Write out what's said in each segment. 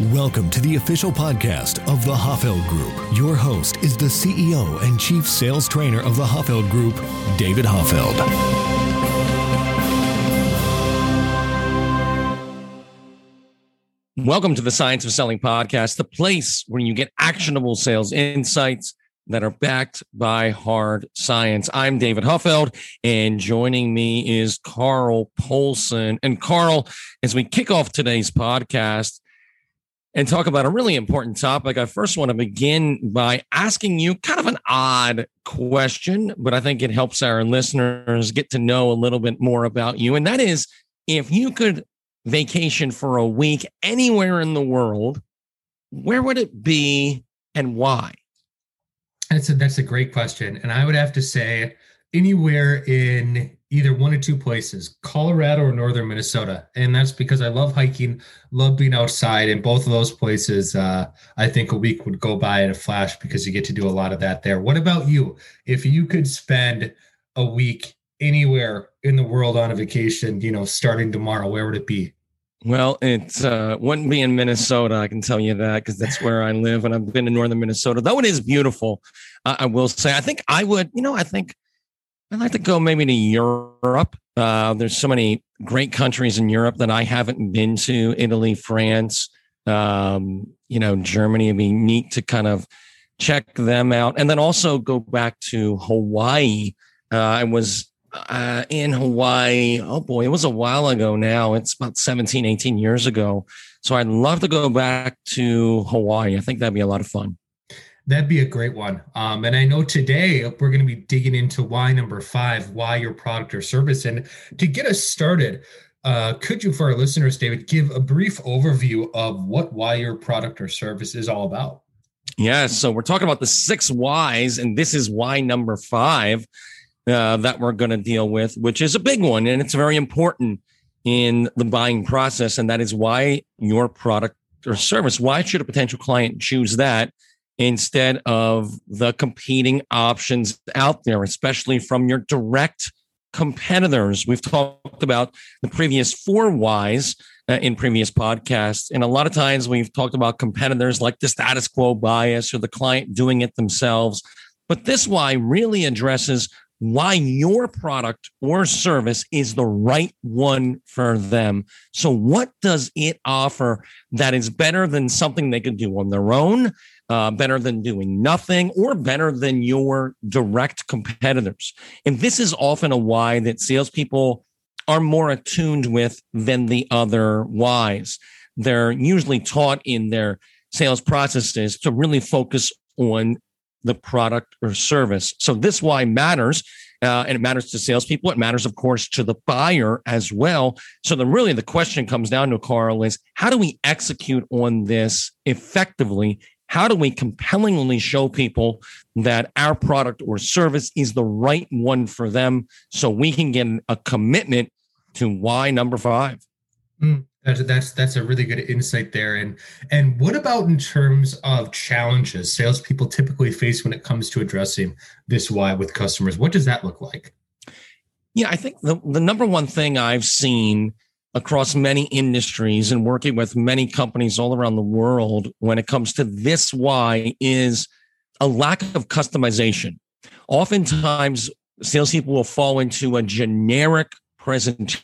Welcome to the official podcast of the Hoffeld Group. Your host is the CEO and Chief Sales Trainer of the Hoffeld Group, David Hoffeld. Welcome to the Science of Selling podcast, the place where you get actionable sales insights that are backed by hard science. I'm David Hoffeld, and joining me is Carl Polson. And Carl, as we kick off today's podcast and talk about a really important topic, I first want to begin by asking you kind of an odd question, but I think it helps our listeners get to know a little bit more about you. And that is if you could vacation for a week anywhere in the world, where would it be and why? That's a, that's a great question. And I would have to say anywhere in either one or two places, Colorado or northern Minnesota. And that's because I love hiking, love being outside. And both of those places, uh, I think a week would go by in a flash because you get to do a lot of that there. What about you? If you could spend a week anywhere in the world on a vacation, you know, starting tomorrow, where would it be? Well, it uh, wouldn't be in Minnesota. I can tell you that because that's where I live, and I've been to northern Minnesota. Though it is beautiful, I will say. I think I would. You know, I think I'd like to go maybe to Europe. Uh, there's so many great countries in Europe that I haven't been to: Italy, France, um, you know, Germany. It'd be neat to kind of check them out, and then also go back to Hawaii. Uh, I was uh, in Hawaii. Oh boy, it was a while ago now. It's about 17, 18 years ago. So I'd love to go back to Hawaii. I think that'd be a lot of fun. That'd be a great one. Um, and I know today we're going to be digging into why number five, why your product or service. And to get us started, uh, could you, for our listeners, David, give a brief overview of what why your product or service is all about? Yeah. So we're talking about the six whys, and this is why number five uh, that we're going to deal with, which is a big one. And it's very important in the buying process. And that is why your product or service, why should a potential client choose that instead of the competing options out there, especially from your direct competitors? We've talked about the previous four whys uh, in previous podcasts. And a lot of times we've talked about competitors like the status quo bias or the client doing it themselves. But this why really addresses why your product or service is the right one for them. So, what does it offer that is better than something they could do on their own, uh, better than doing nothing, or better than your direct competitors? And this is often a why that salespeople are more attuned with than the other whys. They're usually taught in their sales processes to really focus on the product or service. So this why matters. Uh, and it matters to salespeople. It matters, of course, to the buyer as well. So the really the question comes down to Carl is how do we execute on this effectively? How do we compellingly show people that our product or service is the right one for them so we can get a commitment to why number five? Mm. That's that's that's a really good insight there. And and what about in terms of challenges salespeople typically face when it comes to addressing this why with customers? What does that look like? Yeah, I think the, the number one thing I've seen across many industries and working with many companies all around the world when it comes to this why is a lack of customization. Oftentimes, salespeople will fall into a generic presentation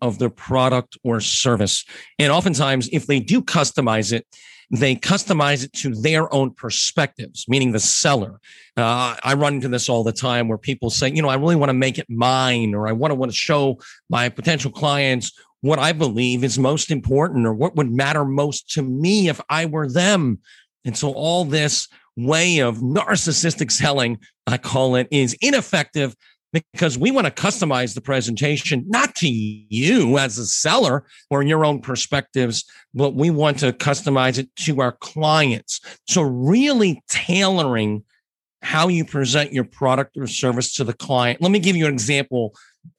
of their product or service. And oftentimes, if they do customize it, they customize it to their own perspectives, meaning the seller. Uh, I run into this all the time where people say, you know, I really want to make it mine, or I want to want to show my potential clients what I believe is most important, or what would matter most to me if I were them. And so all this way of narcissistic selling, I call it, is ineffective because we want to customize the presentation, not to you as a seller or your own perspectives, but we want to customize it to our clients. So, really tailoring how you present your product or service to the client. Let me give you an example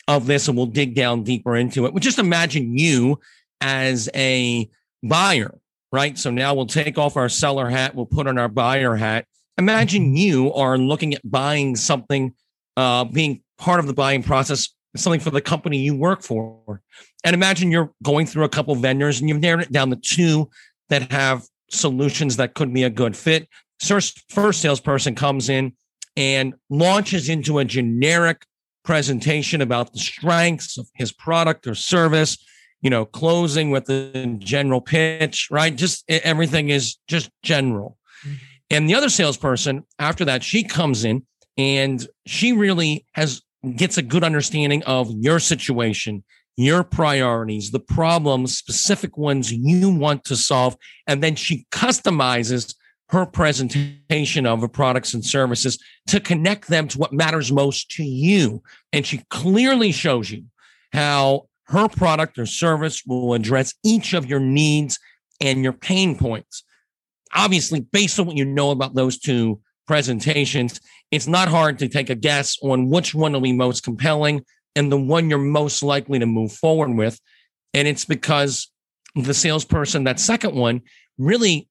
of this and we'll dig down deeper into it. But just imagine you as a buyer, right? So now we'll take off our seller hat, we'll put on our buyer hat. Imagine mm-hmm. you are looking at buying something uh, being part of the buying process something for the company you work for. And imagine you're going through a couple vendors and you've narrowed it down to two that have solutions that could be a good fit. First, first salesperson comes in and launches into a generic presentation about the strengths of his product or service, you know, closing with the general pitch, right? Just everything is just general. Mm-hmm. And the other salesperson, after that, she comes in and she really has gets a good understanding of your situation, your priorities, the problems, specific ones you want to solve. And then she customizes her presentation of her products and services to connect them to what matters most to you. And she clearly shows you how her product or service will address each of your needs and your pain points. Obviously, based on what you know about those two presentations, it's not hard to take a guess on which one will be most compelling and the one you're most likely to move forward with. And it's because the salesperson, that second one, really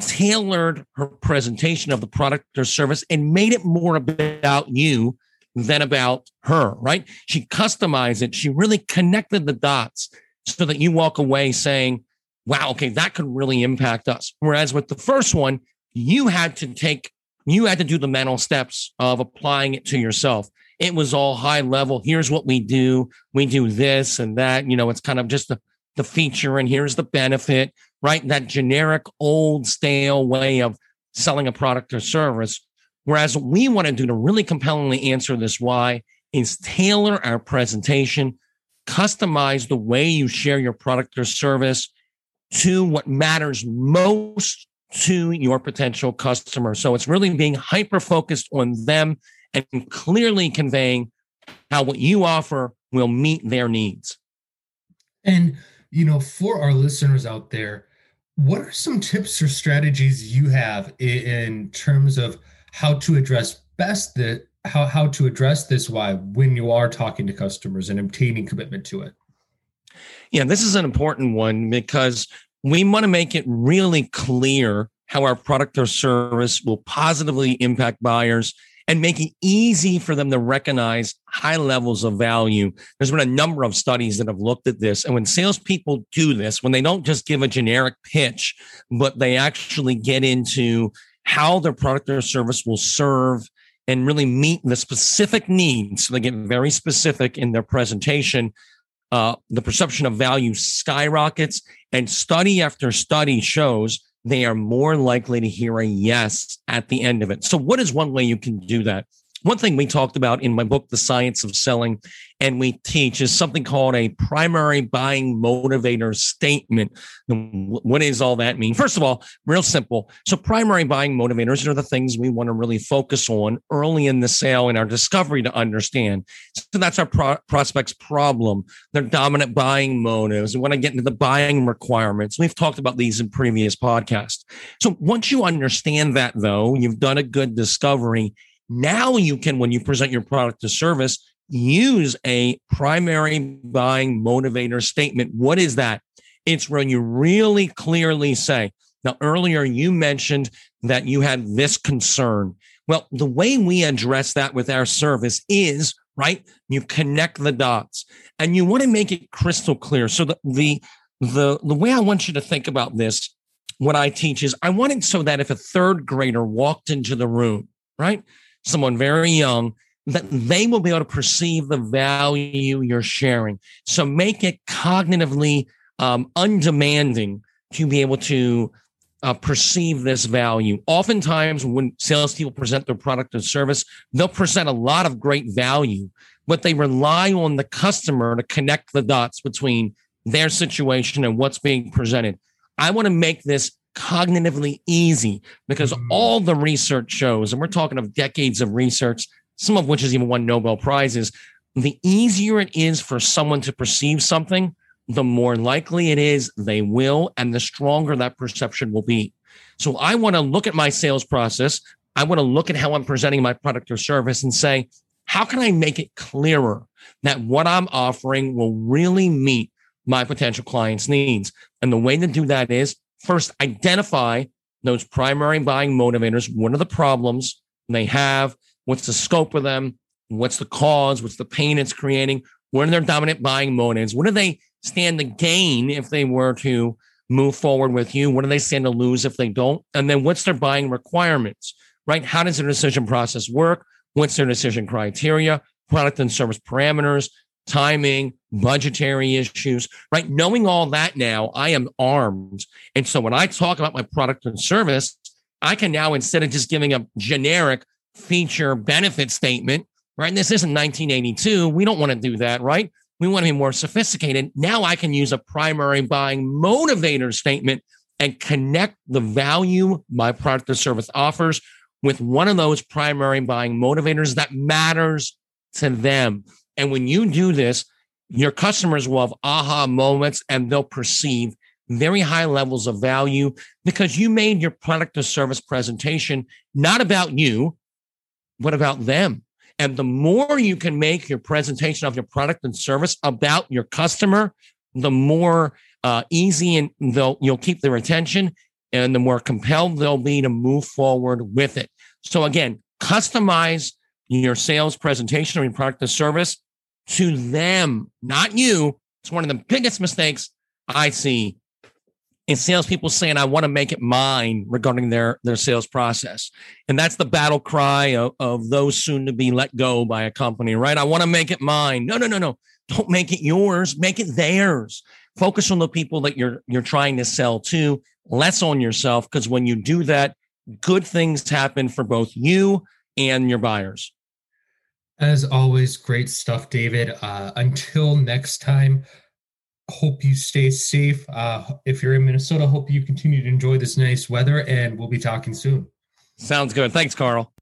tailored her presentation of the product or service and made it more about you than about her, right? She customized it. She really connected the dots so that you walk away saying, wow, okay, that could really impact us. Whereas with the first one, you had to take, you had to do the mental steps of applying it to yourself. It was all high level. Here's what we do. We do this and that. You know, it's kind of just the, the feature and here's the benefit right? That generic, old, stale way of selling a product or service. Whereas we want to do to really compellingly answer this why is tailor our presentation, customize the way you share your product or service to what matters most to your potential customer. So it's really being hyper focused on them and clearly conveying how what you offer will meet their needs. And, you know, for our listeners out there, what are some tips or strategies you have in terms of how to address best the how how to address this why when you are talking to customers and obtaining commitment to it? Yeah, this is an important one because we want to make it really clear how our product or service will positively impact buyers and make it easy for them to recognize high levels of value. There's been a number of studies that have looked at this. And when salespeople do this, when they don't just give a generic pitch, but they actually get into how their product or service will serve and really meet the specific needs, so they get very specific in their presentation. Uh, the perception of value skyrockets, and study after study shows they are more likely to hear a yes at the end of it. So, what is one way you can do that? One thing we talked about in my book, The Science of Selling, and we teach is something called a primary buying motivator statement. What does all that mean? First of all, real simple. So, primary buying motivators are the things we want to really focus on early in the sale in our discovery to understand. So, that's our pro- prospect's problem, their dominant buying motives. We want to get into the buying requirements. We've talked about these in previous podcasts. So, once you understand that, though, you've done a good discovery now you can, when you present your product or service, use a primary buying motivator statement. What is that? It's when you really clearly say, now, earlier you mentioned that you had this concern. Well, the way we address that with our service is right. You connect the dots and you want to make it crystal clear. So the, the, the, the way I want you to think about this, what I teach is I want it so that if a third grader walked into the room, right? Someone very young, that they will be able to perceive the value you're sharing. So make it cognitively um, undemanding to be able to uh, perceive this value. Oftentimes, when salespeople present their product or service, they'll present a lot of great value, but they rely on the customer to connect the dots between their situation and what's being presented. I want to make this cognitively easy because mm-hmm. all the research shows, and we're talking of decades of research, some of which has even won Nobel Prizes, the easier it is for someone to perceive something, the more likely it is they will, and the stronger that perception will be. So I want to look at my sales process. I want to look at how I'm presenting my product or service and say, how can I make it clearer that what I'm offering will really meet my potential clients' needs? And the way to do that is first identify those primary buying motivators. What are the problems they have? What's the scope of them? What's the cause? What's the pain it's creating? What are their dominant buying motives? What do they stand to gain if they were to move forward with you? What do they stand to lose if they don't? And then what's their buying requirements, right? How does their decision process work? What's their decision criteria, product and service parameters, timing, budgetary issues, right? Knowing all that now, I am armed. And so when I talk about my product and service, I can now, instead of just giving a generic feature benefit statement, right? And This isn't 1982. We don't want to do that, right? We want to be more sophisticated. Now I can use a primary buying motivator statement and connect the value my product or service offers with one of those primary buying motivators that matters to them. And when you do this, your customers will have aha moments and they'll perceive very high levels of value because you made your product or service presentation not about you, but about them. And the more you can make your presentation of your product and service about your customer, the more uh, easy and they'll you'll keep their attention, and the more compelled they'll be to move forward with it. So again, customize your sales presentation or your product or service to them, not you. It's one of the biggest mistakes I see in salespeople saying, I want to make it mine regarding their, their sales process. And that's the battle cry of, of those soon to be let go by a company, right? I want to make it mine. No, no, no, no. Don't make it yours. Make it theirs. Focus on the people that you're you're trying to sell to, less on yourself. Because when you do that, good things happen for both you and your buyers. As always, great stuff, David. Uh, until next time, hope you stay safe. Uh, if you're in Minnesota, hope you continue to enjoy this nice weather, and we'll be talking soon. Sounds good. Thanks, Carl.